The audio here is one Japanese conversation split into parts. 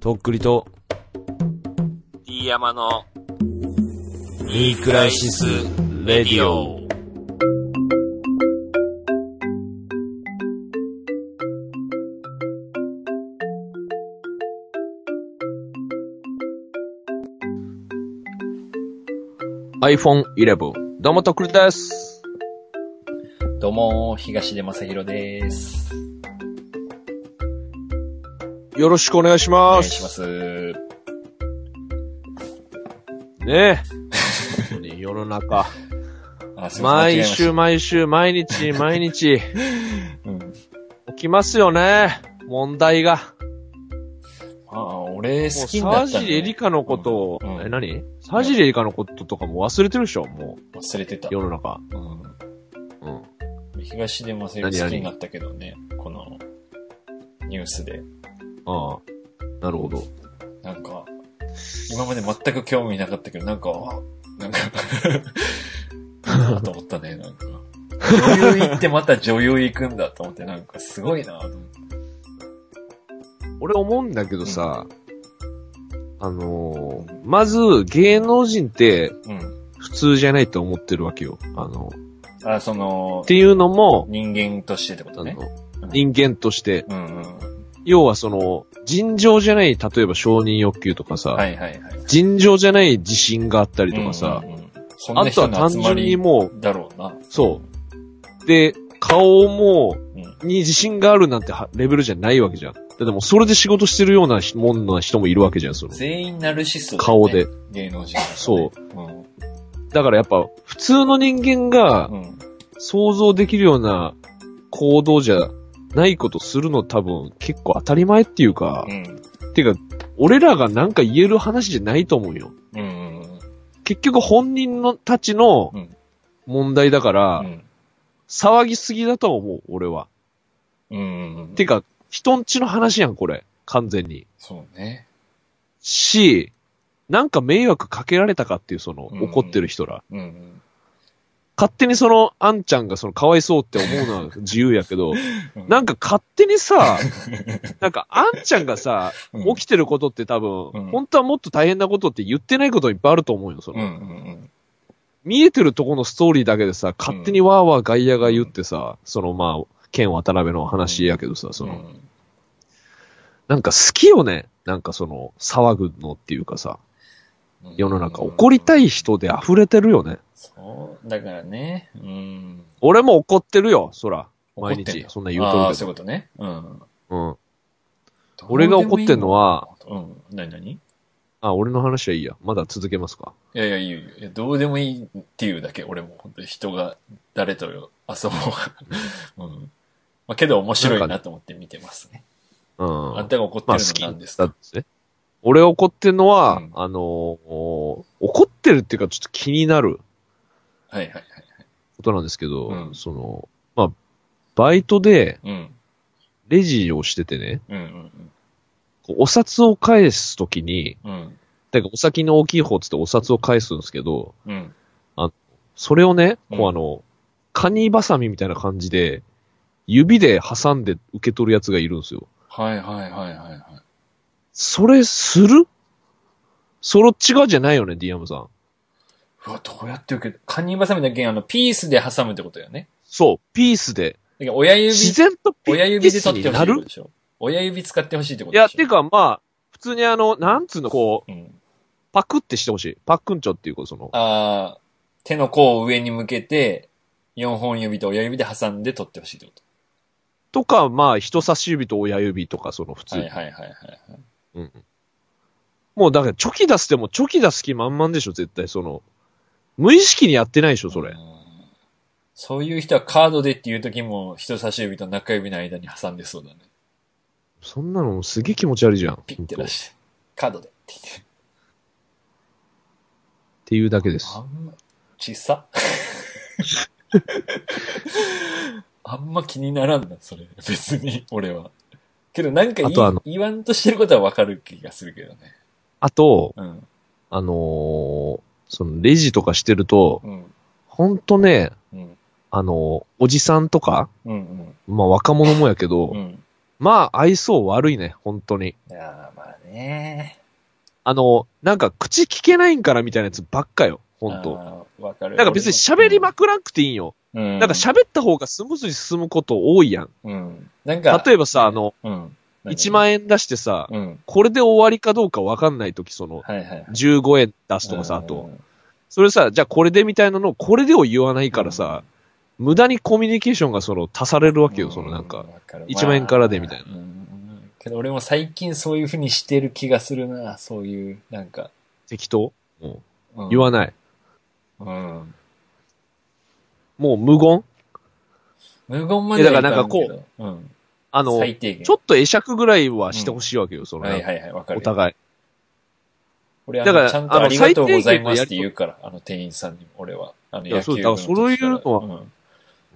とっくりと、D 山のニークライシス・レディオ。iPhone 11。どうもとっくりです。どうも、東出正宏です。よろしくお願いしおます。願いします。ねえ。世の中。あ、すいません毎週毎週、毎日、毎日、ま。起きますよね。問題が。ああ、俺もう、好きになった沢尻エリカのことを、うんうんえ、何？沢尻エリカのこととかも忘れてるでしょ？も忘れてたう、。世の中。うん。うん。東出正宏好きになったけどね、このニュースで。ああ。なるほど。なんか、今まで全く興味なかったけど、なんか、あなんか、と思ったね、なんか。女優行ってまた女優行くんだと思って、なんかすごいなと思って。俺思うんだけどさ、あのーまず芸能人ってうん。普通じゃないと思ってるわけよ。あの、あ、そのっ、ていうのも、人間としてってことね。人間として、うんうん。要はその、尋常じゃない、例えば承認欲求とかさ、はいはいはい。尋常じゃない自信があったりとかさ、うんうんうんあとは単純にもだろうな。う、そう。で、顔も、うん。に自信があるなんてはレベルじゃないわけじゃん。だってもうそれで仕事してるようなもんな人もいるわけじゃん、その。全員ナルシスト、ね。顔で。芸能人、ね。。そううん。だからやっぱ、普通の人間がうん。想像できるような行動じゃないことするの多分結構当たり前っていうか、うん。てか、俺らがなんか言える話じゃないと思うよ。うん。うん。結局本人のたちのうん問題だから、うん。騒ぎすぎだと思う、俺は。うん。てか、人んちの話やん、これ。完全に。そうね。し、なんか迷惑かけられたかっていう、その、うん怒ってる人ら。うん。勝手にその、あんちゃんがその、かわいそうって思うのは自由やけど、うんなんか勝手にさ、なんかあんちゃんがさ、うん起きてることって多分、うん本当はもっと大変なことって言ってないこといっぱいあると思うよ、その。うん。うん。見えてるとこのストーリーだけでさ、勝手にわーわー外野が言ってさ、そのまあ、剣渡辺の話やけどさ、その、うんなんか好きよね。なんかその、騒ぐのっていうかさ、世の中怒りたい人で溢れてるよね。そう。だからね。うん。俺も怒ってるよ、そら。毎日。そんな言うとるああ、けど。そういうことね。うん。うん。俺が怒ってんのは、うん。何何？いあ、俺の話はいいや。まだ続けますか？やいや、いいよいやどうでもいいっていうだけ、俺も本当に人が誰と遊ぼう。うん。まあ、けど面白いなと思って見てますね。うん。あんたが怒ってまあるのは何ですか、ってね。俺怒ってんのは、うんあのー怒ってるっていうかちょっと気になるはいはいはい。ことなんですけど、うんその、まあ、バイトでうん。レジをしててね、うんうんこうお札を返すときに、うん。うん。だからお先の大きい方っつってお札を返すんですけど、うん。それをね、こうあの、カニバサミみたいな感じで、指で挟んで受け取るやつがいるんですよ。はいはいはいはいはい。それする？そっち側じゃないよね、ディアムさん。うわ、どうやって受けるカニバサミだけあの、ピースで挟むってことよね。そう、ピースで。親指、自然とピ親指で取ってほしいでしょ親指使ってほしいってこといや、でしょてかまあ、普通にあの、なんつうの、こう、うん。パクってしてほしい。パックンチョっていうか、その、ああ、手の甲を上に向けて、4本指と親指で挟んで取ってほしいってことか、まあ、人差し指と親指とか、その普通に。はいはいはいはいはい。うん。もう、だから、チョキ出すでも、チョキ出す気満々でしょ、絶対、その、無意識にやってないでしょ、それうん。そういう人はカードでっていう時も人差し指と中指の間に挟んでそうだね。そんなのすげえ気持ち悪いじゃん。ピッて出して。カードでって言って。ていうだけですあ。んま、小さ？あんま気にならんな、それ。別に、俺は。けどなんか言いあとあの言わんとしてることはわかる気がするけどね。あと、うん。あのーその、レジとかしてると、うん。ほんとね、うん。あのーおじさんとか、うん。まあ若者もやけど、うん。まあ、愛想悪いね、本当に。いやーまあね。あの、なんか、口聞けないんからみたいなやつばっかよ、本当わかる。なんか別に喋りまくらなくていいんよ。うん。なんか喋った方がスムーズに進むこと多いやん。うん。なんか、例えばさ、あの、うん。1万円出してさ、うん。これで終わりかどうかわかんないとき、その、はいはいはい。15円出すとかさ、あと。うん。それさ、じゃあこれでみたいなのを、これでを言わないからさ、無駄にコミュニケーションがその、足されるわけよ、そのなんか。うわる1万円からでみたいなけど俺も最近そういう風にしてる気がするな、そういう、なんか。適当？もううん言わない。うん。もう無言？無言までだからなんかこううん。あの、最低限。ちょっと会釈ぐらいはしてほしいわけよ、その、はいはいはい、わかる。お互い。俺、あだからの、ちゃんとありがとうございますって言うから、あの店員さんにも、俺は。あの、いや野球部そうだからそういうのはん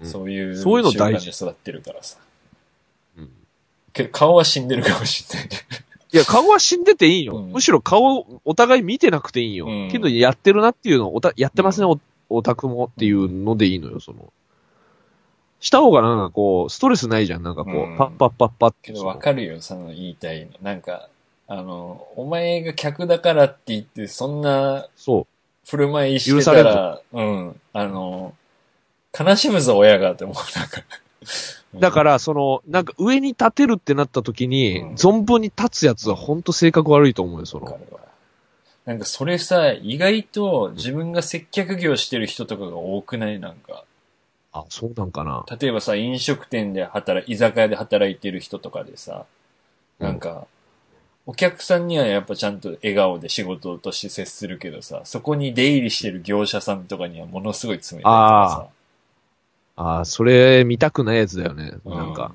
うんそういう、そういうの大事習慣で育ってるからさ。うんけど、顔は死んでるかもしれないね。いや、顔は死んでていいよ。うんむしろ顔、お互い見てなくていいよ。うんけど、やってるなっていうのを、おた、やってますね、お、オタクもっていうのでいいのよ、その。した方がなんかこう、ストレスないじゃん。なんかこう、うんパッパッパッパッけど、わかるよ、その言いたいの。なんか、あの、お前が客だからって言って、そんなそ振る舞いしてたら、うん、あの、悲しむぞ、親がって思う、なんか。う。だから、その、なんか上に立てるってなった時に、うん存分に立つやつはほんと性格悪いと思うよ、その。わかるわなんかそれさ、意外と自分が接客業してる人とかが多くない？なんか。あ、そうなんかな。例えばさ、飲食店で働い、居酒屋で働いてる人とかでさ、なんか、お客さんにはやっぱちゃんと笑顔で仕事として接するけどさ、そこに出入りしてる業者さんとかにはものすごい冷たいとかああ、それ見たくないやつだよね。さ。なんか。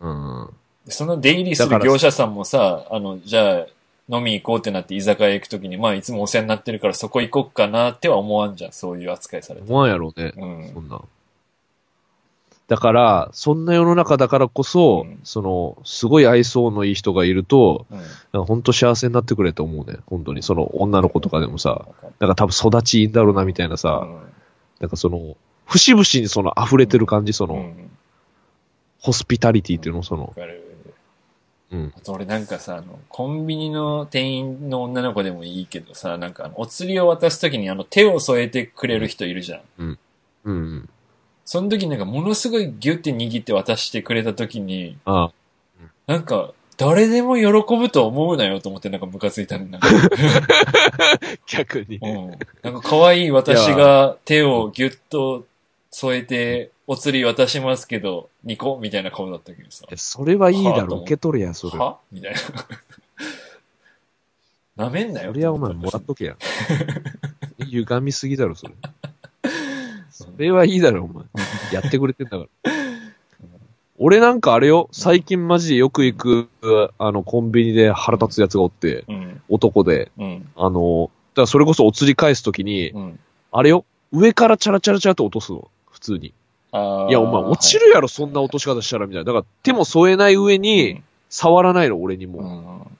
うん。でその出入りする業者さんもさ、あの、じゃあ、飲み行こうってなって居酒屋行くときに、まあいつもお世話になってるからそこ行こっかなっては思わんじゃん、そういう扱いされて。思わんやろうね。うんそ。んな。だから、そんな世の中だからこそ、うんその、すごい愛想のいい人がいると、うん。本当幸せになってくれと思うね。本当に。その女の子とかでもさ、なんか多分育ちいいんだろうなみたいなさ、なんかその、節々にその溢れてる感じ、その、うん。うん。ホスピタリティっていうの、その、わかる。うん。あと俺なんかさ、あの、コンビニの店員の女の子でもいいけどさ、なんかお釣りを渡すときにあの、手を添えてくれる人いるじゃん。うん。その時なんかものすごいギュって握って渡してくれたときに、ああなんか、誰でも喜ぶと思うなよと思ってなんかムカついたんか、逆に。うん。なんか可愛い私が手をギュッと添えて、お釣り渡しますけど、ニコみたいな顔だったけどさ。それはいいだろ、受け取れや、それ。は？みたいな。舐めんなよ。それはお前もらっとけや。歪みすぎだろ、それ。それはいいだろ、お前。やってくれてんだから。俺なんかあれよ、最近マジでよく行く、あの、コンビニで腹立つやつがおって、うん。男で、うん。あの、だからそれこそお釣り返すときに、うん。あれよ、上からチャラチャラチャラと落とすの、普通に。いや、お前落ちるやろ、そんな落とし方したら、みたいな。だから手も添えない上に、触らないの、俺にも。うん。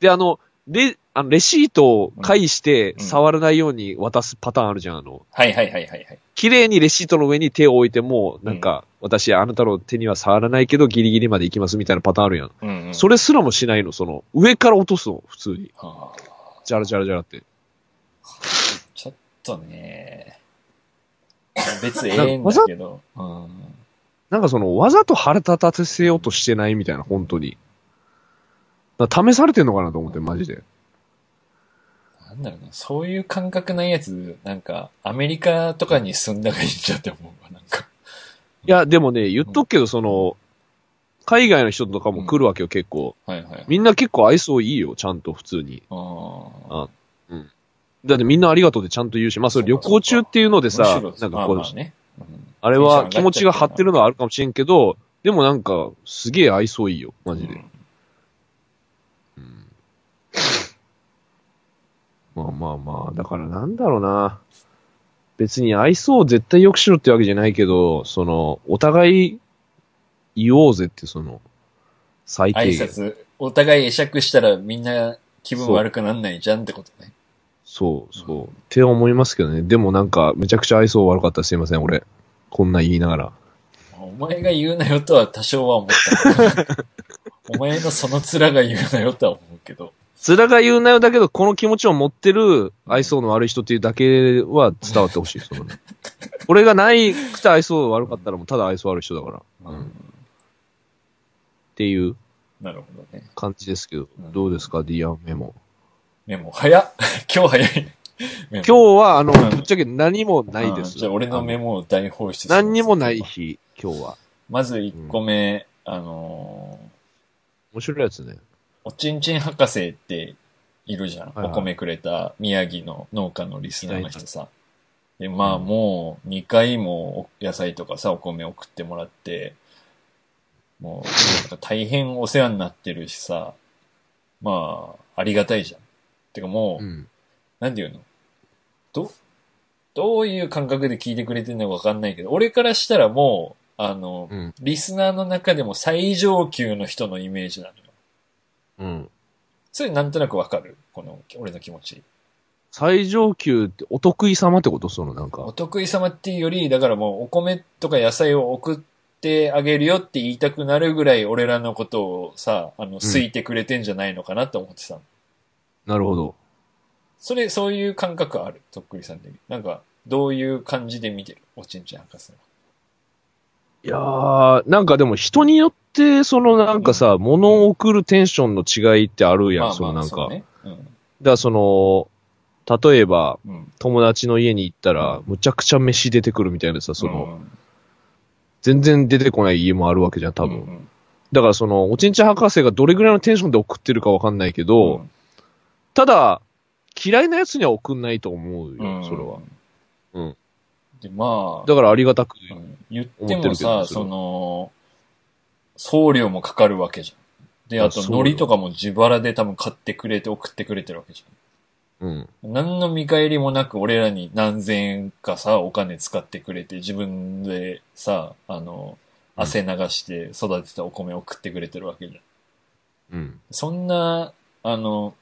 で、あの、レ、あのレシートを返してうん触らないように渡すパターンあるじゃん、あの。はいはいはいはいはい。綺麗にレシートの上に手を置いても、なんか、私、あなたの手には触らないけど、ギリギリまで行きますみたいなパターンあるやん。うん、うん。それすらもしないの、その、上から落とすの、普通に。はあジャラジャラジャラって。ちょっとね。別にええんだけど。うん。なんかその、わざと腹立たせようとしてないみたいな、本当に。試されてんのかなと思って、マジで。なんだろうな。そういう感覚ないやつ、なんか、アメリカとかに住んだがいいんじゃって思うわ、なんか。いや、でもね、言っとくけど、その、海外の人とかも来るわけよ、結構。はいはい。みんな結構愛想いいよ、ちゃんと普通に。ああ。だってみんなありがとうでちゃんと言うし、まあそれ旅行中っていうのでさ、なんかこう、あれは気持ちが張ってるのはあるかもしれんけど、でもなんか、すげえ愛想いいよ、マジで。うんうんまあまあまあ、だからなんだろうな。別に愛想を絶対良くしろってわけじゃないけど、その、お互い言おうぜって、その、最低挨限。拶、お互い会釈したらみんな気分悪くなんないじゃんってことね。そう、そう。って思いますけどね。でもなんか、めちゃくちゃ愛想悪かったらすいません、俺。こんな言いながら。お前が言うなよとは多少は思った。お前のその面が言うなよとは思うけど。面が言うなよだけど、この気持ちを持ってる愛想の悪い。人ってい。うだけは伝わってほしい。そのね。俺がない。くて愛想悪かったらもうただ愛想悪い。人だから。ってい。う。感じですけど、うんどうですか、ディアメモ。メモ、早っ今日早い。今日は、あの、ぶっちゃけ何もない。です。じゃあ俺のメモを大放出何にもない。日、今日は。まず1個目、あの面白い。やつね。おちんちん博士っているじゃん。はいはいお米くれた宮城の農家のリスナーの人さ。で、まあうんもう2回もお野菜とかさ、お米送ってもらって、もうなんか大変お世話になってるしさ、まあ、ありがたいじゃん。てかもう、うん。なんていうの？ど、どういう感覚で聞いてくれてるのかわかんないけど、俺からしたらもう、あの、うん。リスナーの中でも最上級の人のイメージなのよ。うん。それなんとなくわかる？この、俺の気持ち。最上級ってお得意様ってこと？そのなんおか。得意様っていうより、だからもうお米とか野菜を送ってあげるよって言いたくなるぐらい俺らのことをさ、あの、好いてくれてんじゃないのかなって思ってさ。なるほど。それ、そういう感覚ある？とっくりさん的に。なんか、どういう感じで見てる？おちんちん博士は。いやー、なんかでも人によって、そのなんかさ、物を送るテンションの違いってあるやん、そのなんか。そうね。うん。だからその、例えば、うん。友達の家に行ったら、むちゃくちゃ飯出てくるみたいなさ、その、うん、全然出てこない家もあるわけじゃん、多分。うんだからその、おちんちん博士がどれぐらいのテンションで送ってるかわかんないけうど、んただ、嫌いな奴には送んないと思うよ、うんそれは。うん。で、まあ、だからありがたく。うん言ってもさ、その、送料もかかるわけじゃん。で、あと、海苔とかも自腹で多分買ってくれて送ってくれてるわけじうん。ゃん。何の見返りもなく俺らに何千円かさ、お金使ってくれて、自分でさ、あの、うん汗流して育てたお米を送ってくれてるわけじゃん。うん。そんな、あの、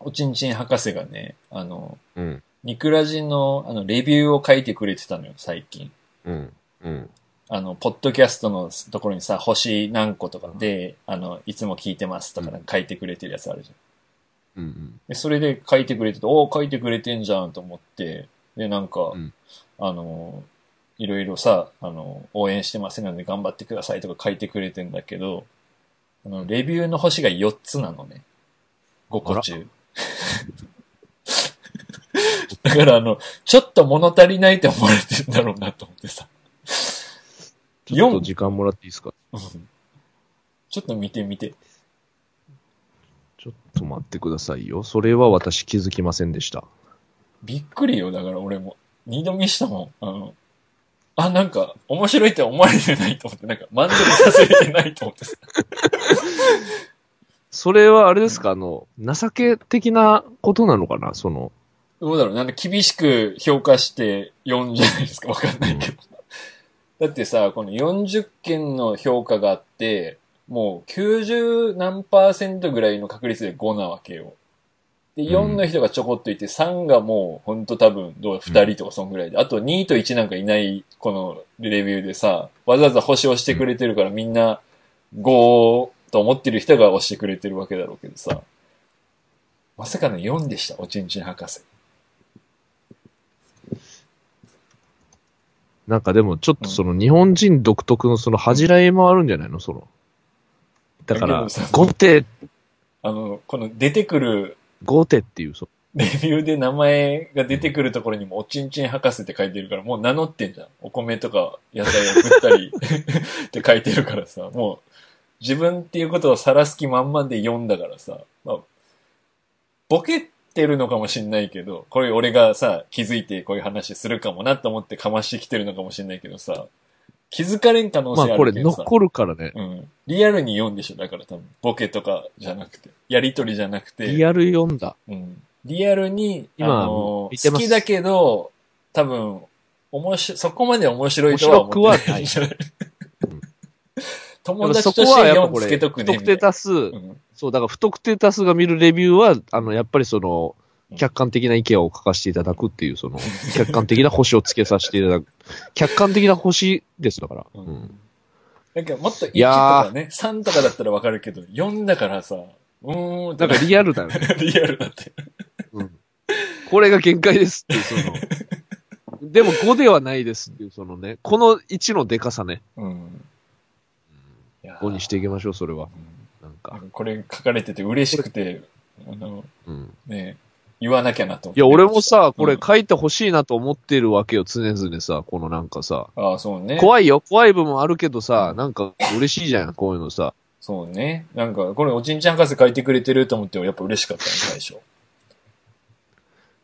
おちんちん博士がね、あの、うん。ニクラジの、あの、レビューを書いてくれてたのよ、最近。うん。うん。あの、ポッドキャストのところにさ、星何個とかで、あの、いつも聞いてますとかなんか書いてくれてるやつあるじゃん。うん。で、それで書いてくれてて、おー書いてくれてんじゃんと思って、で、なんか、うんあの、いろいろさ、あの、応援してますので頑張ってくださいとか書いてくれてんだけど、あの、レビューの星が4つなのね。5個中。だからあの、ちょっと物足りないって思われてんだろうなと思ってさ。ちょっと時間もらっていいですか？うんちょっと見てみて。ちょっと待ってくださいよ。それは私気づきませんでした。びっくりよ、だから俺も。二度見したもん。あの、あ、なんか、面白いって思われてないと思って、なんか、満足させれてないと思ってさ。それはあれですか？あの、情け的なことなのかな？その、どうだろうなんか厳しく評価して読んじゃないですか？わかんないけど。だってさ、この40件の評価があって、もう90何パーセントぐらいの確率で5なわけよ。で、4の人がちょこっといて、3がもうほんと多分、どう2人とかそんぐらいで、あと2と1なんかいない、このレビューでさ、わざわざ星をしてくれてるからみんな5と思ってる人が押してくれてるわけだろうけどさ、まさかの4でした、おちんちん博士。なんかでもちょっとその日本人独特のその恥じらいもあるんじゃないの？その。だからゴテ、あの、この出てくるゴテっていう、そレビューで名前が出てくるところにもおちんちん博士って書いてるから、もう名乗ってんじゃん。お米とか野菜を送ったり って書いてるからさ、もう自分っていうことを晒す気満々で読んだからさ、まあ、ボケてるのかもしんないけど、これ俺がさ、気づいてこういう話するかもなと思ってかましてきてるのかもしんないけどさ、気づかれん可能性まあこれあるけどさ。残るからね。うん。リアルに読んでしょだから多分。ボケとかじゃなくて。やりとりじゃなくて。リアル読んだ。うん。リアルに、あ今の見てます好きだけど、多分、面白い、そこまで面白いとは思って面白くはない 友達そとして4こはやっぱこれ、つけとくね。不特定多数、うんそう、だから不特定多数が見るレビューは、あの、やっぱりそのうん、客観的な意見を書かせていただくっていう、その、客観的な星をつけさせていただく。客観的な星です、だから。ううんん。なんかもっと1といやーかね、3とかだったらわかるけど、4だからさ、うーんなんかリアルだよね。リアルだって。うん。これが限界ですっていう、その。でも5ではないですっていう、そのね、この1のデカさね。うん。5にしていきましょう、それは。なんか。これ書かれてて嬉しくて、あの、うん、ね言わなきゃなと思って。いや、俺もさ、これ書いてほしいなと思ってるわけよ、常々さ、このなんかさ。ああ、そうね。怖いよ、怖い部分あるけどさ、なんか嬉しいじゃん、こういうのさ。そうね。なんか、これおちんちゃん博士書いてくれてると思って、やっぱ嬉しかったね、最初。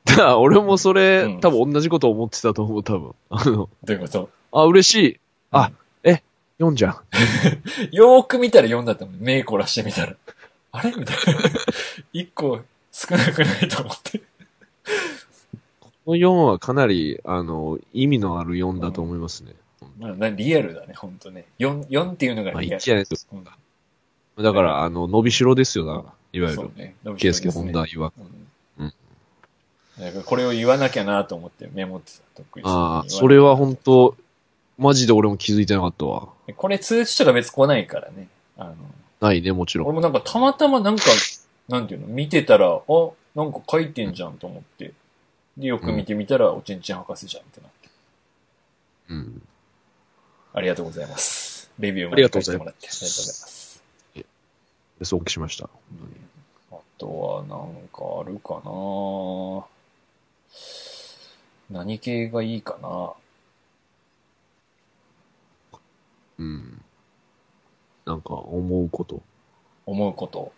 だ俺もそれ、うん、多分同じこと思ってたと思う、多分。あ。どういうこと？あ、嬉しい。あ、うん4じゃん。よーく見たら4だと思う。目凝らしてみたら。あれ？みたいな。1個少なくないと思って。この4はかなり、あの、意味のある4だと思いますね。まあ、なリアルだね、ほんとね。4、四っていうのがリアル。まあ、じゃないですか。うん、だから、あの、伸びしろですよ、な。いわゆる。ね、ケースケ・本田曰く。うん。うん、これを言わなきゃなと思ってメモってた。ああ、それは本当マジで俺も気づいてなかったわ。これ通知とか別に来ないからね。あの、ないね、もちろん。俺もなんかたまたまなんか、なんていうの、見てたら、あ、なんか書いてんじゃんと思って。で、よく見てみたら、おちんちん博士じゃんってなって。うん。ありがとうございます。レビューもありがとうござい書てもらってありがとうございます。そうきしました。あとはなんかあるかな何系がいいかなうん。なんか、思うこと。思うこと。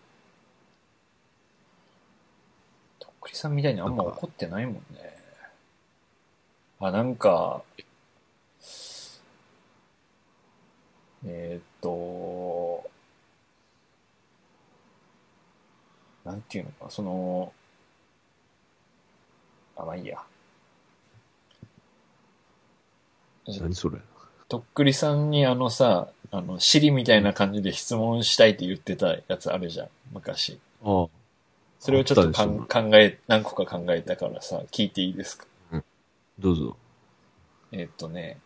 とっくりさんみたいにあんま怒ってないもんね。あ、なんか、えーっと、なんていうのかな、その、あ、まあいいや。何それ？とっくりさんにあのさ、あの、尻みたいな感じで質問したいって言ってたやつあるじゃん、昔。ああ。それをちょっとかん考え、何個か考えたからさ、聞いていいですか？どうぞ。えっとね、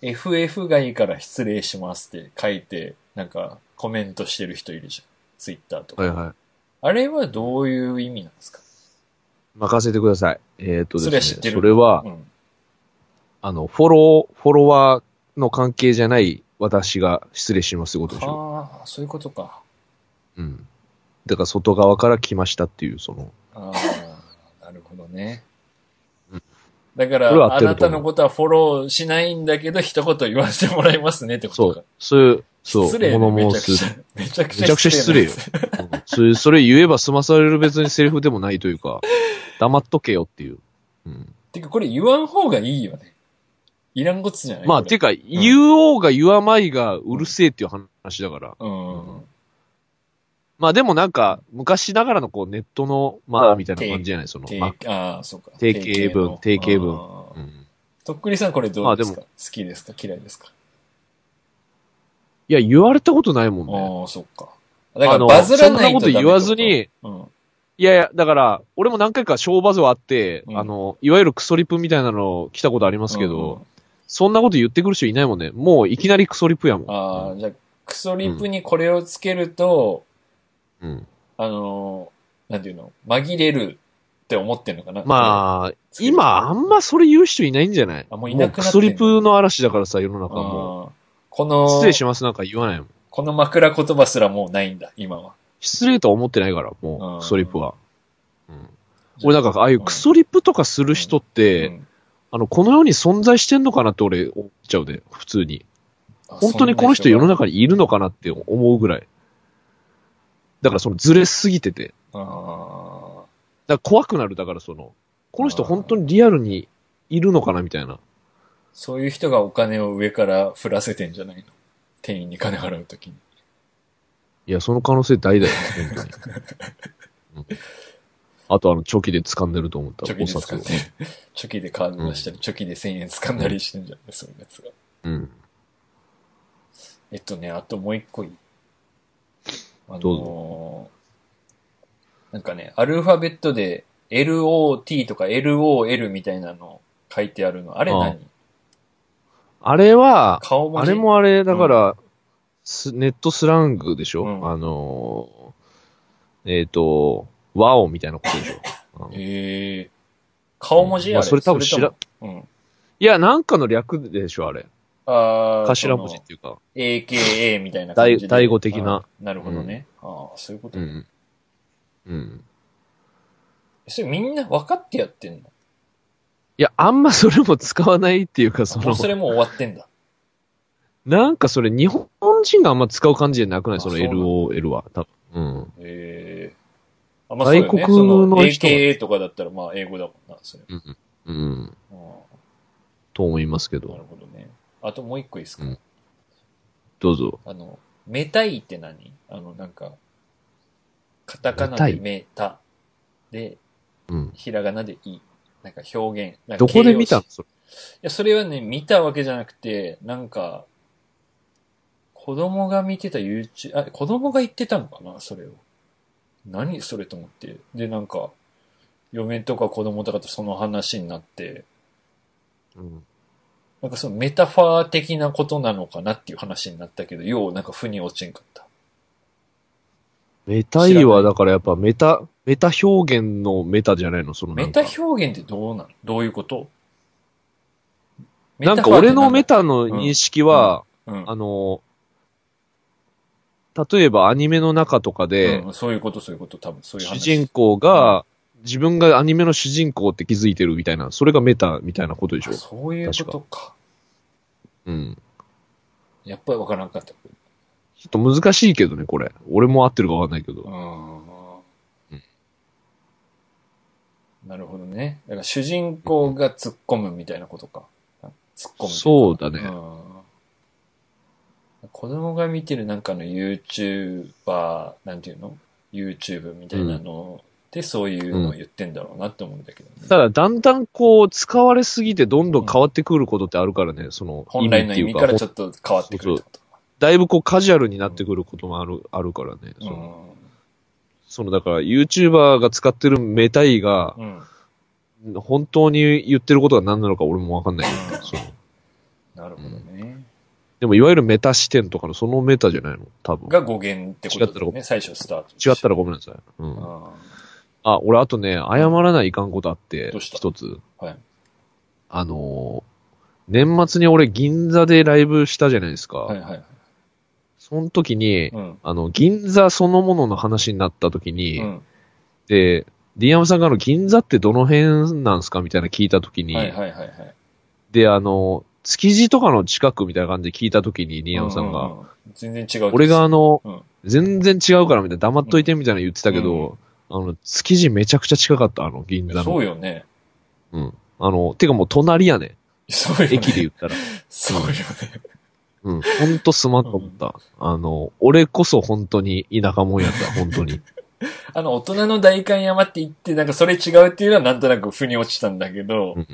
FF がいいから失礼しますって書いて、なんかコメントしてる人いるじゃん。ツイッターとか。はいはい。あれはどういう意味なんですか？任せてください。えっ、とそれはですね。知ってる？それはう、ん。あの、フォロー、フォロワーの関係じゃない私が失礼しますことでしょ。ああ、そういうことか。うん。だから外側から来ましたっていう、その、ああ、なるほどねうん。だから、あなたのことはフォローしないんだけど、一言言わせてもらいますねってことかそう。、そういう、そう、失礼ね、物めちゃ申す。くちゃ。めちゃくちゃめちゃくちゃ失礼ようんそれ、それ言えば済まされる別にセリフでもないというか、黙っとけよっていう。うん。てか、これ言わん方がいいよね。いらんことじゃない？まあ、これ。てか、言おうが言わまいがうるせえっていう話だから。うん。まあでもなんか、昔ながらのこうネットの、まあみたいな感じじゃない？その、定まあ。あ、そうか。定型文定型文。うん。とっくりさんこれどうですか、まあ好きですか？嫌いですか？いや、言われたことないもんね。ああ、そっか。だからバズらないとそんなこと言わずに、うん。いやいや、だから、俺も何回か小バズはあって、うん。あの、いわゆるクソリプみたいなの来たことありますけど、そんなこと言ってくる人いないもんね。もういきなりクソリプやもん。ああ、じゃあ、クソリプにこれをつけると、うん。あのー、なんていうの？紛れるって思ってんのかな？まあ、今あんまそれ言う人いないんじゃない？あもういなくなっクソリプの嵐だからさ、世の中あもーこう。の、失礼しますなんか言わないもん。この枕言葉すらもうないんだ、今は。失礼とは思ってないから、もうんう、クソリプは。うん。俺なんか、ああいうクソリプとかする人って、うんあの、この世に存在してんのかなって俺思っちゃうで、普通に。あ本当にこの人世の中にいるのかなって思うぐらい。だからそのずれすぎてて。あだから怖くなる、だからその、この人本当にリアルにいるのかなみたいな。ーそういう人がお金を上から振らせてんじゃないの？店員に金払うときに。いや、その可能性大だよ、本当に。う んあとあの、チョキで掴んでると思ったら、チョキで掴ん。で、チョキでカード出したり、チョキで1000円掴んだりしてんじゃん、そういうやつが。うん。えっとね、あともう一個いい。あどうのーなんかね、アルファベットで LOT とか LOL みたいなの書いてあるの。あれ何？あれは、顔文字？あれもあれ、だから、スネットスラングでしょ、うんあのー、えっ、と、ワオみたいなことでしょ、うんええ顔文字あれ？まあそれ多分知らうん。いや、なんかの略でしょ、あれ。ああ。頭文字っていうか。AKA みたいな感じで。大大語的な。なるほどね。ああ、そういうこと。うん。うん。それみんな分かってやってんの？いや、あんまそれも使わないっていうか、そのもう、それもう終わってんだ。なんかそれ日本人があんま使う感じじゃなくない？その LOL は。多分。うん。ええあ、まあそうよね。外国のそ人が AKA とかだったらまあ英語だもんな、それ。うん。うん。うんと思いますけなるど。ほどね。あともう一個いいですか、うんどうぞ。あの、メタイって何？あの、なんか、カタカナでメタで、うん。ひらがなでい。なんか表現。なんかどこで見たの？形容詞それ。いや、それはね、見たわけじゃなくて、なんか、子供が見てた YouTube、あ、子供が言ってたのかな？それを。何それと思って。で、なんか、嫁とか子供とかとその話になって、うん。なんかそのメタファー的なことなのかなっていう話になったけど、ようなんか腑に落ちんかった。メタイはだからやっぱメタ、メタ表現のメタじゃないのその。メタ表現ってどうなの？どういうこと？なんか俺のメタタの認識は、ファーってなんだあの、例えばアニメの中とかうんで、うん、そういうことそういうこと、多分そういう主話。人公が、自分がアニメの主人公って気づいてるみたいな、それがメタみたいなことでしょ？あそういうことか。うん。やっぱりわからんかった。ちょっと難しいけどね、これ。俺も合ってるかわかんないけど。うんうんなるほどね。だから主人公が突っ込むみたいなことか。突っ込む。そうだねん子供が見てるなんかの YouTuber、なんていうの ?YouTube みたいなので、そういうのを言ってんだろうなって思うんだけどね。ただ、だんだんこう、使われすぎてどんどん変わってくることってあるからね、その、本来の意味からちょっと。変わってくるってことだいぶこう、カジュアルになってくることもある、あるからね。その、そのだから、YouTuber が使ってるメタイが、うん。うん。本当に言ってることが何なのか俺もわかんないけど、なるほどね。でも、いわゆるメタ視点とかのそのメタじゃないの？多分。が語源ってこと違ったらごめだよね。最初スタート。違ったらごめんなさい。うん。ああ、俺あとね、謝らないかんことあって一つ。あはい。あのー年末に俺銀座でライブしたじゃないですか。はいはい。その時に、うん。あの、銀座そのものの話になった時に、うん。で、ディアムさんがあの、銀座ってどの辺なんすかみたいな聞いた時に、はいはいはいはい。で、あの、築地とかの近くみたいな感じで聞いた時に、ディアムさんが、うううん全然違う。俺があの、うん全然違うからみたいな、黙っといてみたいな言ってたけど、あの、築地めちゃくちゃ近かった、あの、銀座の。そうよね。うん。あの、てかもう隣やね。そうよね。駅で言ったら。そうよね。うん。ほんとすまんと思った。あの、俺こそ本当に田舎もんやった、本当に。あの、大人の代官山って言って、なんかそれ違うっていうのはなんとなく腑に落ちたんだけど、うん。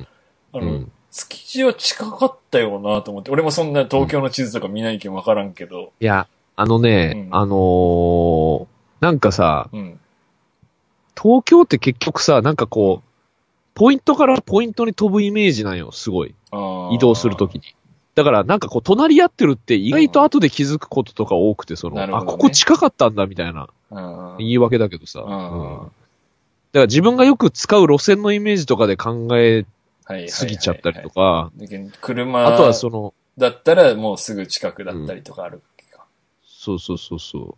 あの、うん。築地は近かったよなと思って、俺もそんな東京の地図とか見ないけんわからんけど、いや、あのね、うんあのーなんかさ、うん。東京って結局さ、なんかこう、ポイントからポイントに飛ぶイメージなんよ、すごい。移動するときに。だから、なんかこう、隣り合ってるって意外と後で気づくこととか多くて、その、ねここ近かったんだ、みたいなうん言い訳だけどさ。ううんん。だから自分がよく使う路線のイメージとかで考えはいすぎちゃったりとか。車あとはその、だったらもうすぐ近くだったりとかあるわけか。そうそうそうそう。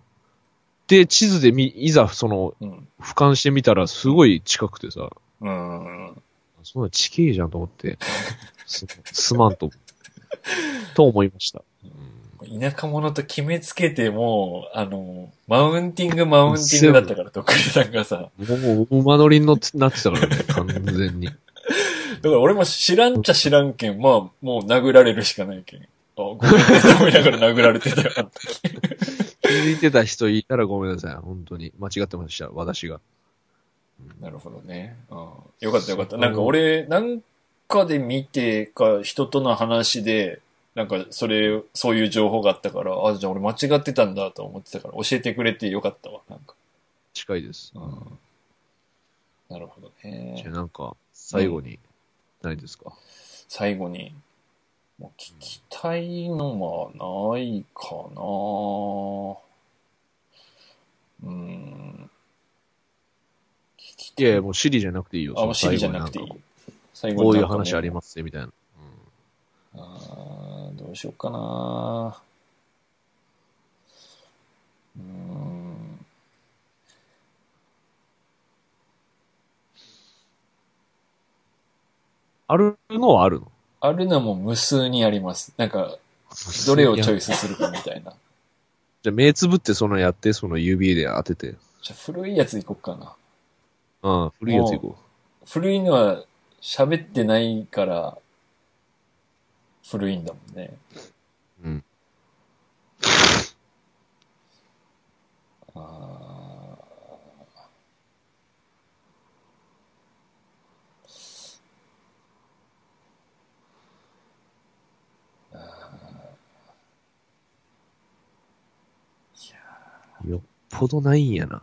で、地図でみ、いざその、うん。俯瞰してみたらすごい近くてさ、うん。そんな地形じゃんと思って、すすまんと、と思いました。田舎者と決めつけてもう、あの、マウンティングマウンティングだったから、徳利さんがさ。もう、馬乗りに乗ってなってたからね、完全に。だから俺も知らんちゃ知らんけん、まあ、もう殴られるしかないけん。あ、ごめんねと思いながら殴られてたよ、気づいてた人いたらごめんなさい。本当に。間違ってました、私が。なるほどね。うんよかったよかった。なんか俺、なんかで見てか、人との話で、なんかそれ、そういう情報があったから、あ、じゃあ俺間違ってたんだと思ってたから、教えてくれてよかったわ、なんか。近いです。うんなるほどじゃあね。なんか、最後に、何ですか？最後に、もう聞きたいのはないかなうん。聞きたいやいや、もうシリじゃなくていいよ。あ、もうシリじゃなくていい。最こういう話ありますね、みたいな。す。あーどうしようかなうん。あるのはあるの？あるのも無数にあります。なんか、どれをチョイスするかみたいな。じゃあ目つぶってそのやって、その指で当てて。じゃあ古いやついこっかな。うん、古いやついこ古いのは喋ってないから、古いんだもんね。う。うん。あよっぽどないんやな。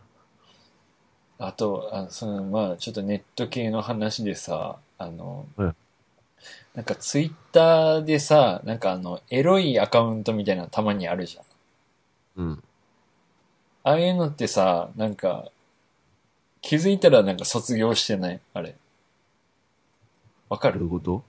ーあと、あのその、まあ、ちょっとネット系の話でさ、あの、うんなんかツイッターでさ、なんかあの、エロいアカウントみたいなのたまにあるじゃん。うん。ああいうのってさ、なんか、気づいたらなんか卒業してない？あれ。わかる？どういうこと？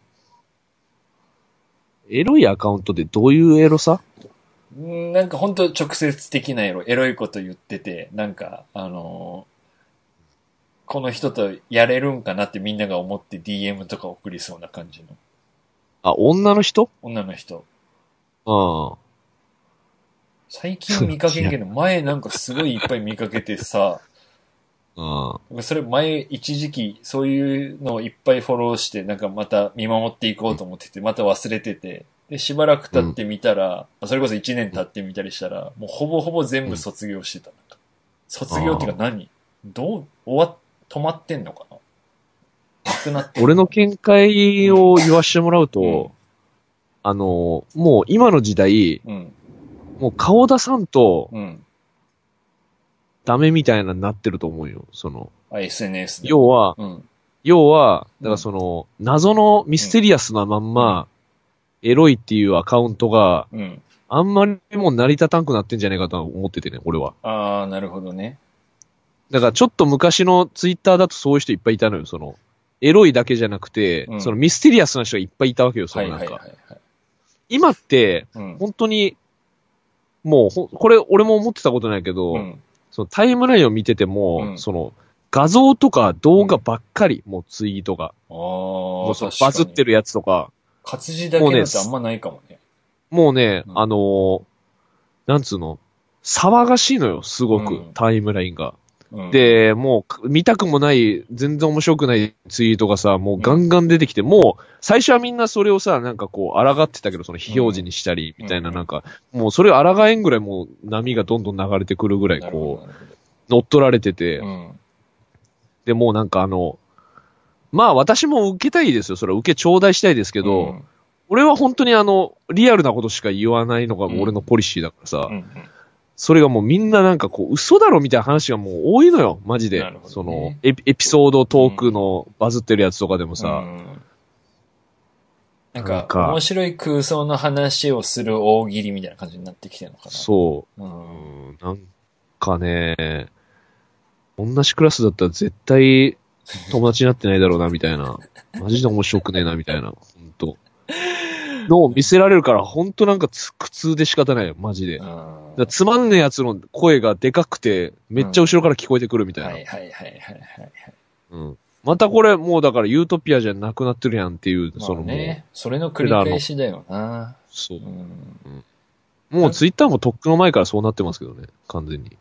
エロいアカウントでどういうエロさ？うんなんかほんと直接的なエロ、エロいこと言ってて、なんか、あのーこの人とやれるんかなってみんなが思って DM とか送りそうな感じの。あ、女の人？女の人。あ最近見かけんけど、前なんかすごいいっぱい見かけてさ、あ。あ。それ前一時期そういうのをいっぱいフォローして、なんかまた見守っていこうと思ってて、また忘れてて、で、しばらく経ってみたら、それこそ1年経ってみたりしたら、もうほぼほぼ全部卒業してた。卒業っていうか何？どう、終わっ、止まってんのかな？なくなって俺の見解を言わしてもらうと、うんあの、もう今の時代、うん、もう顔出さんとうん。ダメみたいなになってると思うよ。その、あ、SNS で。要は、うん。要は、だからその、謎のミステリアスなまんま、エロいっていうアカウントがうん。あんまりもう成り立たんくなってんじゃないかとは思っててね、俺は。ああ、なるほどね。だからちょっと昔のツイッターだとそういう人いっぱいいたのよ、その、エロいだけじゃなくて、うんそのミステリアスな人がいっぱいいたわけよ、そはいのなんか。今って、うん。本当に、もうこれ俺も思ってたことないけど、うん。そのタイムラインを見てても、うんその、画像とか動画ばっかり、もうツイートが。ああ、バズってるやつとか、活字だけだってあんまないかもね。もうね、うん。あのーなんつうの、騒がしいのよ、すごく、うん。タイムラインが。うん、で、もう、見たくもない、全然面白くないツイートがさ、もうガンガン出てきて、もう、最初はみんなそれをさ、なんかこう、抗ってたけど、その非表示にしたり、みたいな、うんなんか、もうそれを抗えんぐらいもう波がどんどん流れてくるぐらい、なるほこう、乗っ取られてて、うん。で、もうなんかあの、まあ私も受けたいですよ。それは受け頂戴したいですけど、うん。俺は本当にあの、リアルなことしか言わないのが俺のポリシーだからさ、うんうん。それがもうみんななんかこう、嘘だろみたいな話がもう多いのよ、マジで。ね。そのエピ、エピソードトークのバズってるやつとかでもさ、うん。なんか、面白い空想の話をする大喜利みたいな感じになってきてるのかな。そう。う。ん。うん、なんかね、同じクラスだったら絶対友達になってないだろうな、みたいな。マジで面白くねえな、みたいな。本当のを見せられるから、本当なんかつ苦痛で仕方ないよ、マジで。だつまんねえやつの声がでかくて、めっちゃ後ろから聞こえてくるみたいな。はいはいはいはいはいはい。うん。またこれ、もうだからユートピアじゃなくなってるやんっていう、そのもう、まあね、それの繰り返しだよな。そうう。ん。もうツイッターもとっくの前からそうなってますけどね、完全に。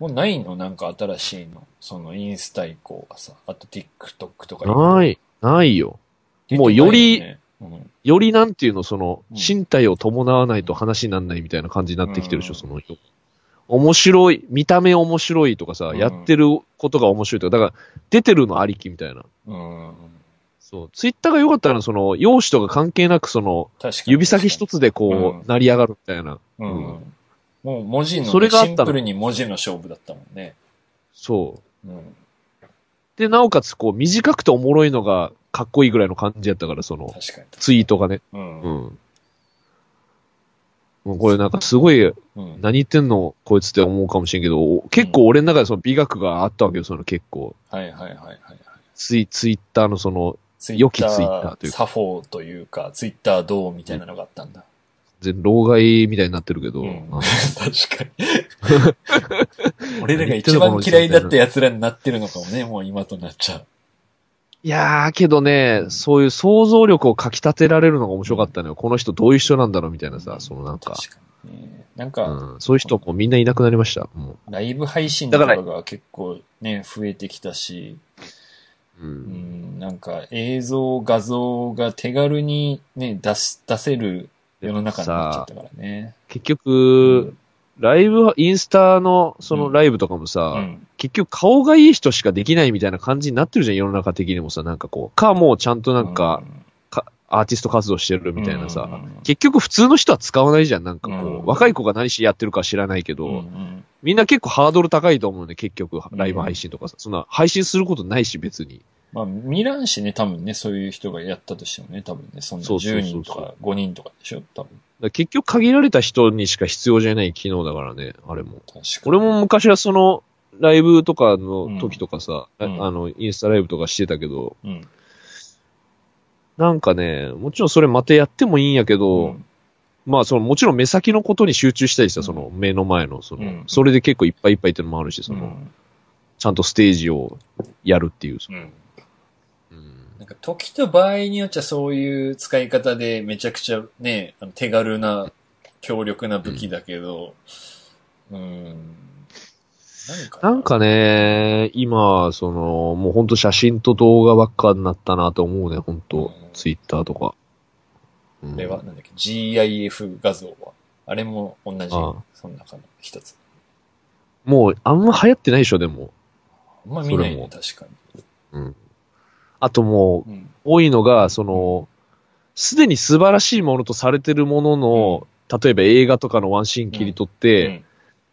もうないの？なんか新しいの？そのインスタ以降はさ。あと TikTok とか。ない、ないよ。もうよりねうんよりなんていうの、その、うん身体を伴わないと話にならないみたいな感じになってきてるでしょ、うんその、面白い、見た目面白いとかさ、うんやってることが面白いとか、だから、出てるのありきみたいな。うん。そう。ツイッターが良かったのは、その、容姿とか関係なく、その。指先一つでこう、うん成り上がるみたいな。うん。うんもう文字のね、それがあったのシンプルに文字の勝負だったもんね。そう。うん。で、なおかつ、こう、短くておもろいのが、かっこいいぐらいの感じやったから、その。ツイートがね。うん。うん。もうこれなんかすごい、うん。何言ってんのこいつって思うかもしれんけど、結構俺の中でその美学があったわけよ、その結構。はいはいはいはいはい。ツイ、ツイッターのその、ツ良きツイッターというか作法というか、ツイッターどうみたいなのがあったんだ。全老害みたいになってるけど、うん確かに。俺らが一番嫌いだった奴らになってるのかもね、もう今となっちゃう。いやー、けどね、そういう想像力をかき立てられるのが面白かったのよ。この人どういう人なんだろうみたいなさ、そのなんか、確かにね。なんか、うん、そういう人もみんないなくなりました。もライブ配信とかが結構ね、増えてきたし、う。ん、なんか映像、画像が手軽にね、出し、出せる世の中になっちゃったからね。結局、ライブ、インスタのそのライブとかもさ、うん。結局顔がいい人しかできないみたいな感じになってるじゃん、世の中的にもさ、なんかこう。か、もうちゃんとなんか、かアーティスト活動してるみたいなさ、うん。結局普通の人は使わないじゃん、なんかこう、うん。若い子が何しやってるか知らないけど、うんうん。みんな結構ハードル高いと思うね、結局、ライブ配信とかさ、そんな配信することないし、別に。まあ、見らんしね、多分ね、そういう人がやったとしてもね、多分ね、そんなそうそうそう10そう人とか5人とかでしょ、多分。だから結局限られた人にしか必要じゃない機能だからね、あれも。確かに。俺も昔はその、ライブとかの時とかさ、うんうんあの、インスタライブとかしてたけど、うん。なんかね、もちろんそれまたやってもいいんやけど、うんまあその、もちろん目先のことに集中したりさ、うんその目の前の、その、うんそれで結構いっぱいいっぱいってのもあるし、その、うんちゃんとステージをやるっていう。そのうん。うんなんか時と場合によっちゃそういう使い方でめちゃくちゃね、あの手軽な強力な武器だけど、うん。なんかな？んかね、今、その、もうほんと写真と動画ばっかになったなと思うね、ほんと、うんツイッターとか。うんあれはなんだっけ ?GIF 画像は？あれも同じ、ああその中の一つ。もう、あんま流行ってないでしょ、でも。あんま見ないね、確かうん。あともう。多いのが、その、すでに素晴らしいものとされてるものの、例えば映画とかのワンシーン切り取って、うん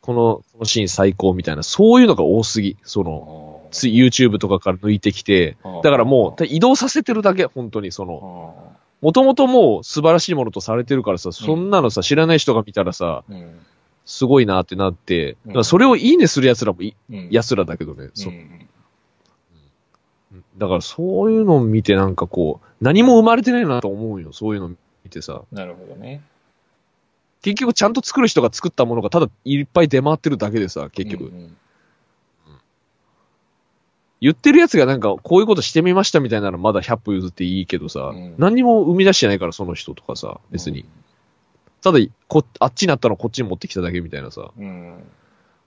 この、このシーン最高みたいな、そういうのが多すぎ。その、つ YouTube とかから抜いてきて、だからもう、移動させてるだけ、本当にそあの、ーもともともう素晴らしいものとされてるからさ、そんなのさ、知らない人が見たらさ、うん。すごいなってなって、それをいいねする奴らもい、うん。奴らだけどね、そうんだからそういうのを見てなんかこう、何も生まれてないなと思うよ、そういうの見てさ。なるほどね。結局ちゃんと作る人が作ったものがただいっぱい出回ってるだけでさ、結局。うんうん言ってる奴がなんかこういうことしてみましたみたいなのまだ100歩譲っていいけどさ、うん何にも生み出してないからその人とかさ、別に。。ただこ、あっちになったのこっちに持ってきただけみたいなさ。うん。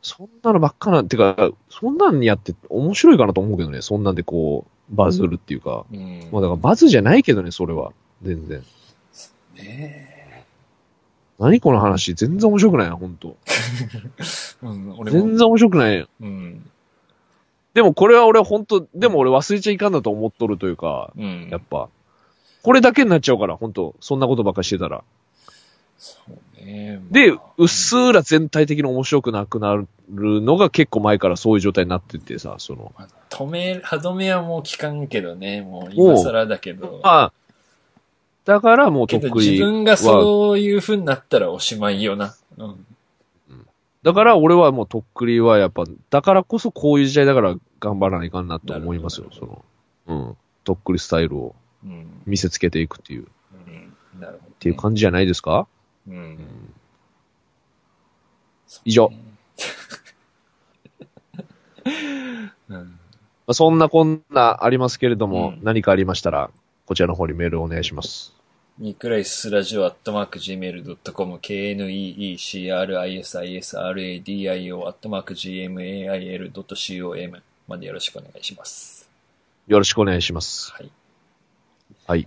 そんなのばっかなんてか、そんなんやって面白いかなと思うけどね、そんなんでこう、バズるっていうか。うん。まあだからバズじゃないけどね、それは。全然。ね何この話？全然面白くないな、ほんと。え。うん。全然面白くないよ。うん。でもこれは俺ほんと、でも俺忘れちゃいかんなと思っとるというか、うん。やっぱ。これだけになっちゃうから、ほんと。そんなことばっかりしてたら。そうね。でまあ、うっすら全体的に面白くなくなるのが結構前からそういう状態になっててさ、その。まあ止め、歯止めはもう効かんけどね。もう今更だけど。まあ、だからもうとっくり自分がは、そういう風になったらおしまいよな。うん。だから俺はもうとっくりはやっぱ、だからこそこういう時代だから頑張らないかんなと思いますよ、その。うん。とっくりスタイルをうん。見せつけていくっていう、っうん。なるほど、ね。ていう感じじゃないですか、うん。以上。うん。まあ、そんなこんなありますけれども、うん何かありましたら、こちらの方にメールをお願いします。ニクライスラジオアットマーク Gmail.com k-n-e-e-c-r-i-s-i-s-r-a-d-i-o アットマーク gmail.com までよろしくお願いします。よろしくお願いします。はい。はい。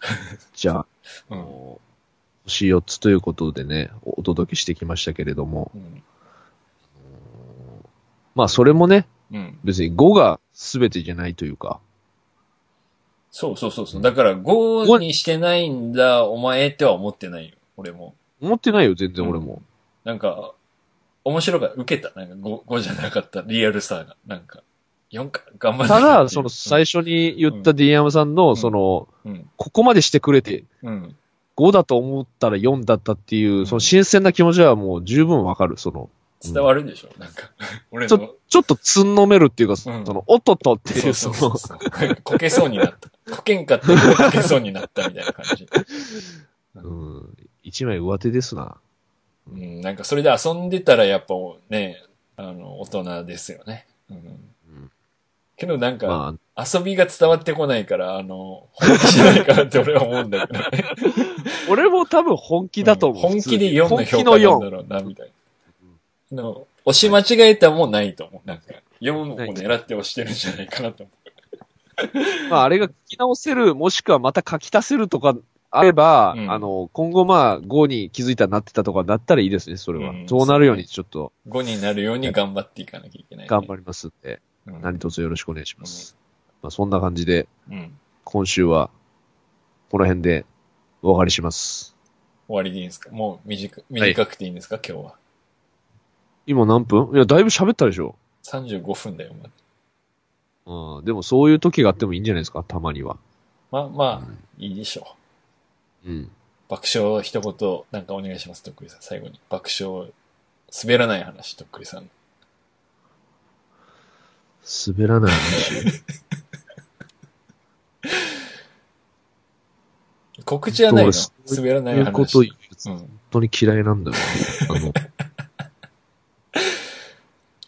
じゃあ、うん。星4つということでね、お届けしてきましたけれども、うん。まあそれもね、うん。別に5が全てじゃないというか、そうそうそうそう。だから5にしてないんだ、お前っては思ってないよ。俺も。思ってないよ、全然俺も。なんか、面白かった。受けた。なんか 5, 5じゃなかった。リアルさが。なんか、4か。頑張ただ、その最初に言った D 山さんの、その、うん。ここまでしてくれて、うん。5だと思ったら4だったっていう、その新鮮な気持ちはもう十分わかる。その、伝わるでしょ？なんか、俺ちょの。ちょっとつんのめるっていうか、そうんの、おっとっとっていう、そのそう、そう。こけそうになった。こけんかったけどこけそうになったみたいな感じ。うん、一枚上手ですな。うん、なんかそれで遊んでたらやっぱね、あの、大人ですよね。うん。んけどなんか、まあ、遊びが伝わってこないから、あの、本気じゃないかなって俺は思うんだけどね。俺も多分本気だと思う。本気で4の評価なんだ4。ろうな、みたいな。の押し間違えたもんないと思う。なんか、4を狙って押してるんじゃないかなと思 まあ、あれが書き直せる、もしくはまた書き足せるとかあれば、うんあの、今後まあ、5に気づいたらなってたとかなったらいいですね、それは。うんそうなるようにちょっとう。5になるように頑張っていかなきゃいけない、頑張りますんで、うん何卒よろしくお願いします。まあ、そんな感じで、うん。今週は、この辺でお別れします。終わりでいいんですか？もう短く短くていいんですか、今日は。今何分？いや、だいぶ喋ったでしょ。35分だよ、まだ。うん、でもそういう時があってもいいんじゃないですか、たまには。まあまあ、いいでしょう。うん。爆笑一言、なんかお願いします、とっくりさん。最後に。爆笑、滑らない話、とっくりさん。滑らない話？告知はないの？滑らないそういうこと。本当に嫌いなんだよ、ね。あの、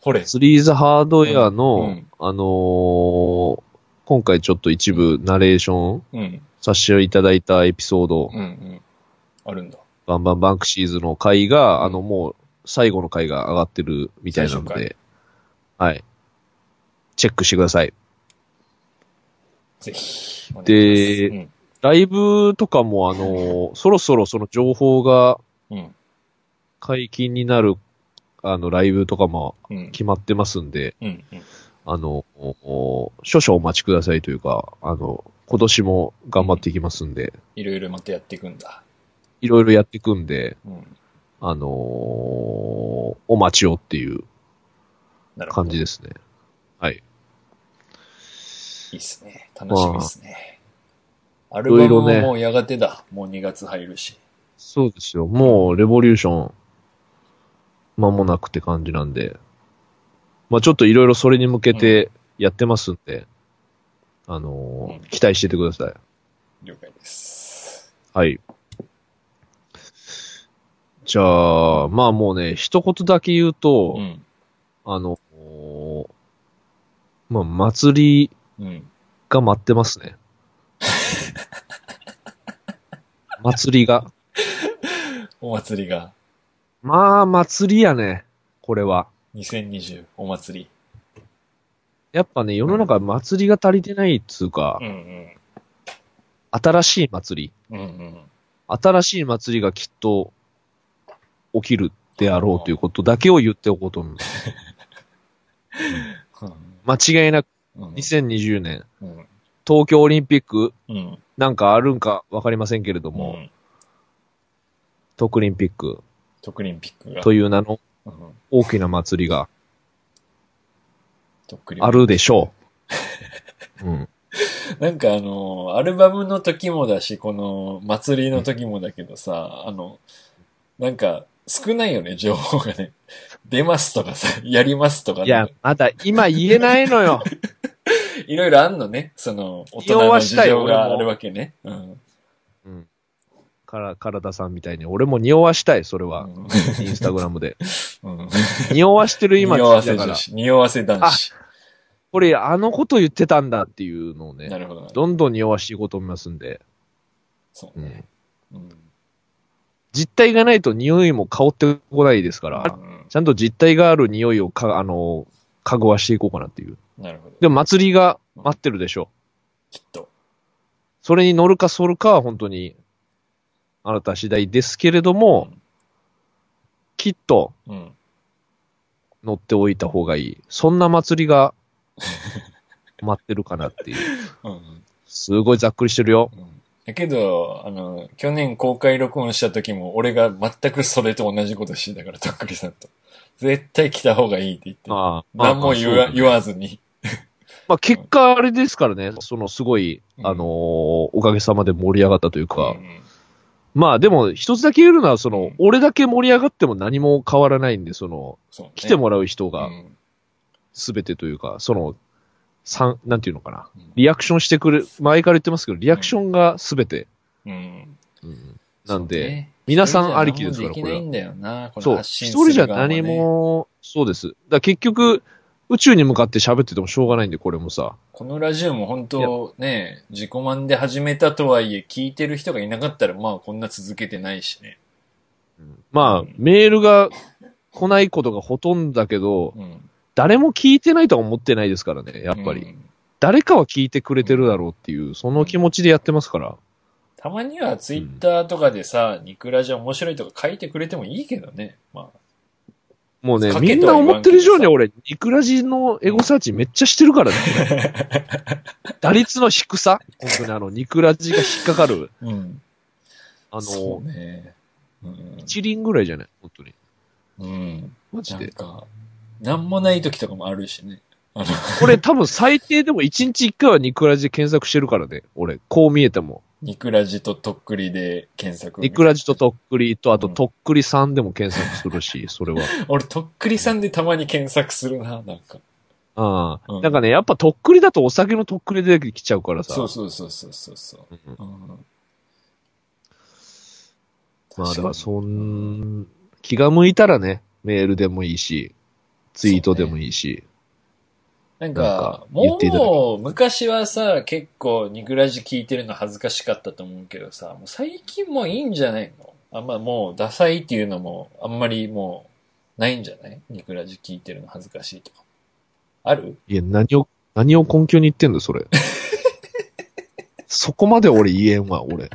ほれ。スリーザハードウェアの、うんあのー今回ちょっと一部ナレーションうん。させていただいたエピソード、うんうん。あるんだ。バンバンバンクシーズの回が、うんあのもう最後の回が上がってるみたいなの最で、はい。チェックしてください。ぜひ。でお願いしライブとかもあのー そろそろその情報が。解禁になる、あの、ライブとかもうん。うん。決まってますんで、うん。うん。あの、少々お待ちくださいというか、あの、今年も頑張っていきますんで、いろいろまたやっていくんだ。いろいろやっていくんで、うん。あのーお待ちをっていう。感じですね。はい。いいっすね。楽しみっすね。アルバムももうやがてだ。もう2月入るし。そうですよ。もう、レボリューション、間もなくって感じなんで、まあちょっといろいろそれに向けてやってますんで、あのーうん期待しててください。了解です。はい。じゃあ、まあもうね、一言だけ言うと、うん。あの、おまあ、祭りうん。が待ってますね。祭りが。お祭りが、まあ、祭りやね。これは。2020お祭り。やっぱね、世の中祭りが足りてないっつうか、うんうん。新しい祭り。うんうん。新しい祭りがきっと起きるであろうということだけを言っておこうと思う。間違いなくうん。2020年、うん。東京オリンピックうん。なんかあるんかわかりませんけれども、うん。東京オリンピック特リンピックが。という名のうん。大きな祭りがあるでしょう。うん。なんかあの、アルバムの時もだし、この祭りの時もだけどさ、あの、なんか少ないよね、情報がね。出ますとかさ、やりますとか、ね。いや、まだ今言えないのよ。いろいろあんのね。その、大人の事情があるわけね。うん。うん。から、体さんみたいに、俺も匂わしたい、それは。うんインスタグラムで。うん。匂わしてる今匂わせ女、子。匂わせ男子。これあのこと言ってたんだっていうのをね、なるほどな。どんどん匂わしていこうと思いますんで、そうね。うん。実体がないと匂いも香ってこないですから、うんちゃんと実体がある匂いをか、あの、かぐわしていこうかなっていう。なるほど。でも祭りが待ってるでしょ。きっと。それに乗るか反るかは本当に、あなた次第ですけれども、きっとうん。乗っておいた方がいい。そんな祭りが 待ってるかなっていう。うん。すごいざっくりしてるよ。うんだけど、あの、去年公開録音した時も、俺が全くそれと同じことしてたから、とっくりさんと。絶対来た方がいいって言って。まあ、何も言わ,、言わずに。まあ結果あれですからね、そのすごい、うん。あのーおかげさまで盛り上がったというか、うんまあでも、一つだけ言えるのは、その、うん。俺だけ盛り上がっても何も変わらないんで、その、そうね。来てもらう人がうん。すべてというか、その、三、なんていうのかな。うんリアクションしてくれ、前から言ってますけど、リアクションがすべて。うん。うんなんで、そうね皆さんありきですから一人じゃ何もできないんだよな、こそう、の発信一人じゃ何。も、そうです。だ結局、宇宙に向かって喋っててもしょうがないんで、これもさ。このラジオも本当ね、自己満で始めたとはいえ、聞いてる人がいなかったら、まあこんな続けてないしね。まあ、うんメールが来ないことがほとんどだけど、うん。誰も聞いてないとは思ってないですからね、やっぱり。うん誰かは聞いてくれてるだろうっていう、その気持ちでやってますから。たまにはツイッターとかでさ、ニクラジ面白いとか書いてくれてもいいけどね。まあ。もうねか、みんな思ってる以上に俺、ニクラジのエゴサーチめっちゃしてるからね。打率の低さ本当にあの、ニクラジが引っかかる。うん。あその、うね。うん。一輪ぐらいじゃない？本当に。うん。マジで。なんか、なんもない時とかもあるしね。あの、これ多分最低でも1日1回はニクラジで検索してるからね。俺、こう見えても。ニクラジととっくりで検索。ニクラジととっくりと、あとうんとっくりさんでも検索するし、それは。俺、とっくりさんでたまに検索するな、なんか。ああ、うんなんかね、やっぱとっくりだとお酒のとっくり出てきちゃうからさ。そうそうそうそうそうそう。うんうんまあだからそん、気が向いたらね、メールでもいいし、ツイートでもいいし。なんなんかもう、昔はさ、結構、ニクラジ聞いてるの恥ずかしかったと思うけどさ、もう最近もういいんじゃないの？あんまもう、ダサいっていうのも、あんまりもう、ないんじゃない？ニクラジ聞いてるの恥ずかしいとか。ある？いや、何を、何を根拠に言ってんだ、それ。そこまで俺言えんわ、俺。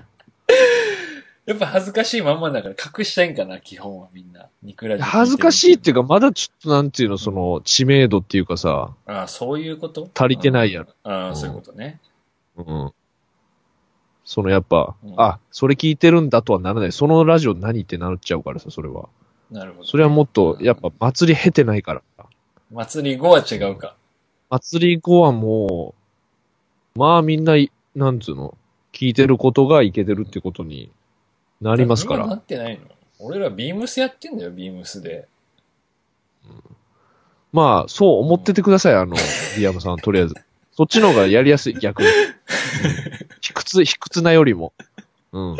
やっぱ恥ずかしいまんまだから隠したいんかな、基本はみんな。ニクラジ恥ずかしいっていうか、まだちょっとなんていうの、その、知名度っていうかさ、ああ、そういうこと？足りてないやろ。ああ、うんそういうことね。うん。そのやっぱ、うんあ、それ聞いてるんだとはならない。そのラジオ何ってなっちゃうからさ、それは。なるほど。それはもっと、やっぱ祭り経てないから。祭り後は違うか。祭り後はもう、まあみんな、なんつうの、聞いてることがいけてるってことになりますか今なら。ってないの？俺らビームスやってんだよ、ビームスで。まあ、そう思っててください、あの、ディアムさん、とりあえず。そっちの方がやりやすい、逆に。うん卑屈、卑屈なよりも。うん。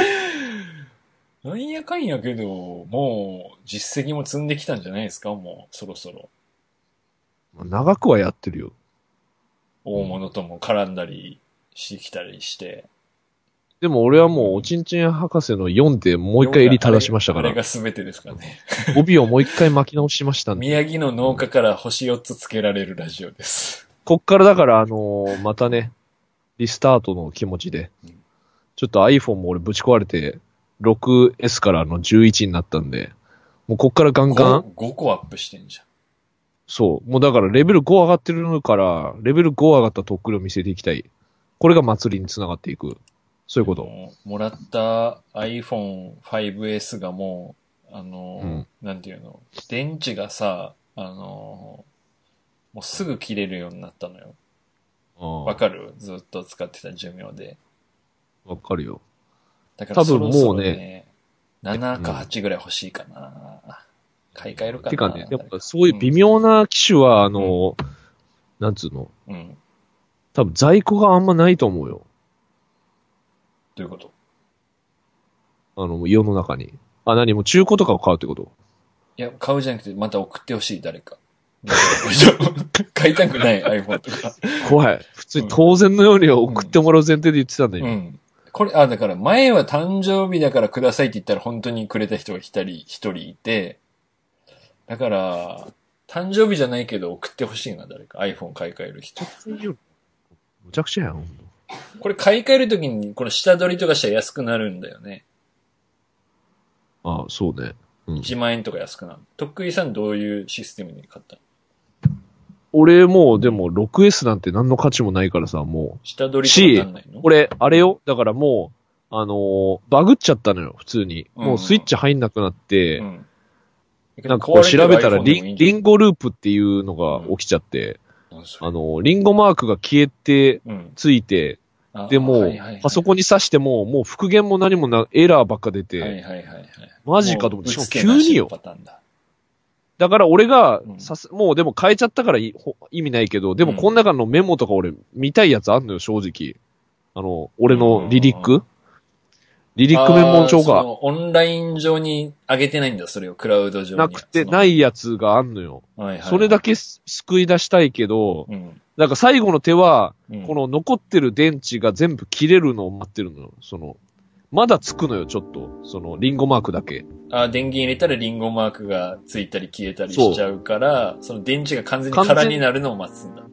なんやかんやけど、もう実績も積んできたんじゃないですか？もうそろそろ。長くはやってるよ。大物とも絡んだりしてきたりして。でも俺はもう、おちんちん博士の4でもう一回襟正しましたからあれが、全てですからね。帯をもう一回巻き直しましたんで。宮城の農家から星4つつけられるラジオです。こっからだから、あのーまたね、リスタートの気持ちでうん、ちょっと iPhone も俺ぶち壊れて、6S からの11になったんで、もうこっからガンガン、5, 5個アップしてんじゃん。そう、もうだからレベル5上がってるから、レベル5上がったとっくりを見せていきたい。これが祭りにつながっていく。そういうこと。もらった iPhone 5S がもう、あの、うんなんていうの、電池がさ、あの、もうすぐ切れるようになったのよ。わわかる？ずっと使ってた寿命で。わかるよ。だから多分そろそろもうね、7か8ぐらい欲しいかな。買い替えるかな。てかね、やっぱそういう微妙な機種は、あの、なんつうの、うん。多分在庫があんまないと思うよ。どういうこと？あの、世の中に。あ、何？もう中古とかを買うってこと？いや、買うじゃなくて、また送ってほしい、誰か。買いたくない iPhone とか。怖い。普通に当然のように送ってもらう前提で言ってたんだよ。うん。これ、あ、だから前は誕生日だからくださいって言ったら本当にくれた人が一人、一人いて、だから、誕生日じゃないけど送ってほしいな、誰か。iPhone 買い替える人。むちゃくちゃやん。これ買い替えるときに、この下取りとかしたら安くなるんだよね。ああ、そうね。うん。1万円とか安くなる。とっくりさんどういうシステムに買ったの？俺もうでも 6S なんて何の価値もないからさ、も下取りとかなんないの？う。俺、あれよ。だからもう、あのーバグっちゃったのよ、普通に。うんもうスイッチ入んなくなって、うん。なんかこう調べたらリン、ゴループっていうのが起きちゃって、あのーリンゴマークが消えて、うん。ついて、あでもはいはいはい、パソコンに挿しても、もう復元も何もな、エラーばっか出て、はいはいはいはい。マジかと思って、しかも急によ。だ。だから俺がうん、さす、もうでも変えちゃったから意味ないけど、でもうんこの中のメモとか俺見たいやつあんのよ、正直。あの、俺のリリッうんクリリックメモ帳がオンライン上に上げてないんだ、それを、クラウド上に。。なくてないいやつがあんのよ。はいはいはい、それだけす救い出したいけど、うん。なんか最後の手は、うん。この残ってる電池が全部切れるのを待ってるのよ。その、まだつくのよ、ちょっと。その、リンゴマークだけ。あ、電源入れたらリンゴマークがついたり消えたりしちゃうから、その電池が完全に空になるのを待つんだ。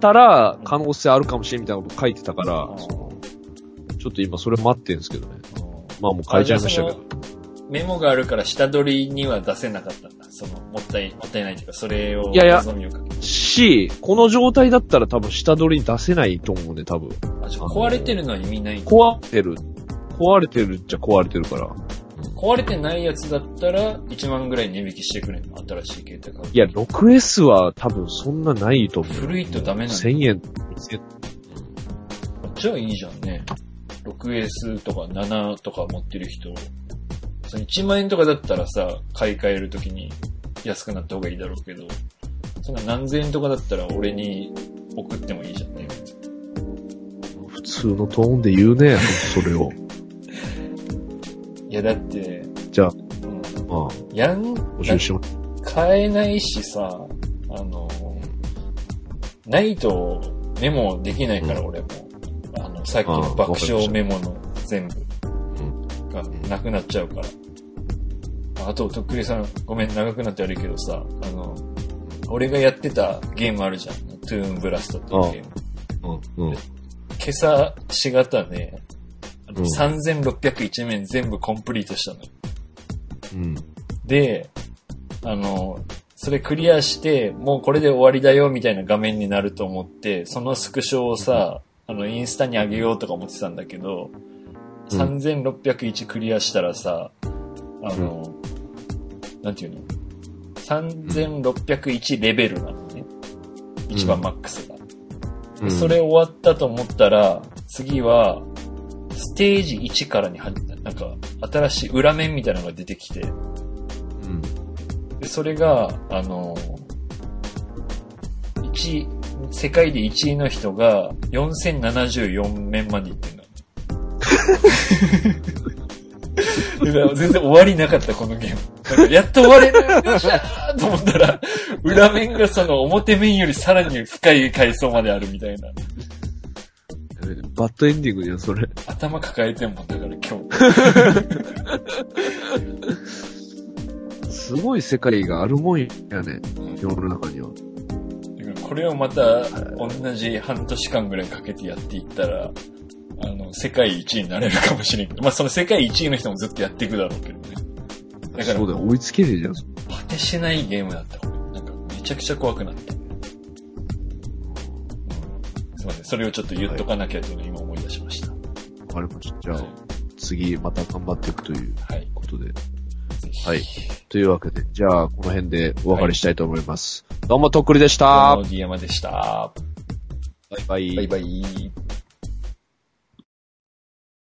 たら、可能性あるかもしれんみたいなこと書いてたから、うんちょっと今それ待ってんですけどね。うんまあもう変えちゃいましたけあど。メモがあるから下取りには出せなかったんだ。その、もったい、もったいないというか、それをいやいや。し、この状態だったら多分下取りに出せないと思うね、多分。あ、じゃあ壊れてるのは意味ない壊れてる。壊れてるっちゃ壊れてるから。壊れてないやつだったら、1万ぐらい値引きしてくれんの新しい携帯買う。いや、6S は多分そんなないと思う。古いとダメなんだ。1000円、2000じゃあいいじゃんね。6S とか7とか持ってる人、その1万円とかだったらさ、買い替えるときに安くなった方がいいだろうけど、そんな何千円とかだったら俺に送ってもいいじゃんね。普通のトーンで言うね、それを。いやだって、じゃあ、うん、まあ、やん、募集します。買えないしさ、あの、ないとメモできないから、うん俺も。さっきの爆笑メモの全部がなくなっちゃうから。あと、とっくりさん、ごめん、長くなって悪いけどさ、あの、俺がやってたゲームあるじゃん。トゥーンブラストっていうゲーム。うん、うん。今朝4型で、あのうん3601面全部コンプリートしたのよ。うん。で、あの、それクリアして、もうこれで終わりだよみたいな画面になると思って、そのスクショをさ、あの、インスタに上げようとか思ってたんだけど、うん3601クリアしたらさ、あの、なんていうの ?3601 レベルなのね。一番マックスが。うんそれ終わったと思ったら、次は、ステージ1からに入った、なんか、新しい裏面みたいなのが出てきて、うん。で、それが、あの、1、世界で1位の人が4074面までいってんだ。全然終わりなかった、このゲーム。やっと終われるよっしゃーと思ったら、裏面がその表面よりさらに深い階層まであるみたいな。バッドエンディングじゃん、それ。頭抱えてんもん、だから今日。すごい世界があるもんやね、世の中には。これをまた同じ半年間ぐらいかけてやっていったら、あの、世界一位になれるかもしれんけど、まあその世界一位の人もずっとやっていくだろうけどね。だからそうだよ、追いつけねえじゃん。果てしないゲームだった。なんかめちゃくちゃ怖くなった。うんすいません。それをちょっと言っとかなきゃというのを今思い出しました。わかりました。じゃあはい、次また頑張っていくというはい。ことで。ぜひ。はいというわけで、じゃあ、この辺でお別れしたいと思います。どうも、とっくりでしどたう。も、ディアマでした。バイバイ。バイバイ。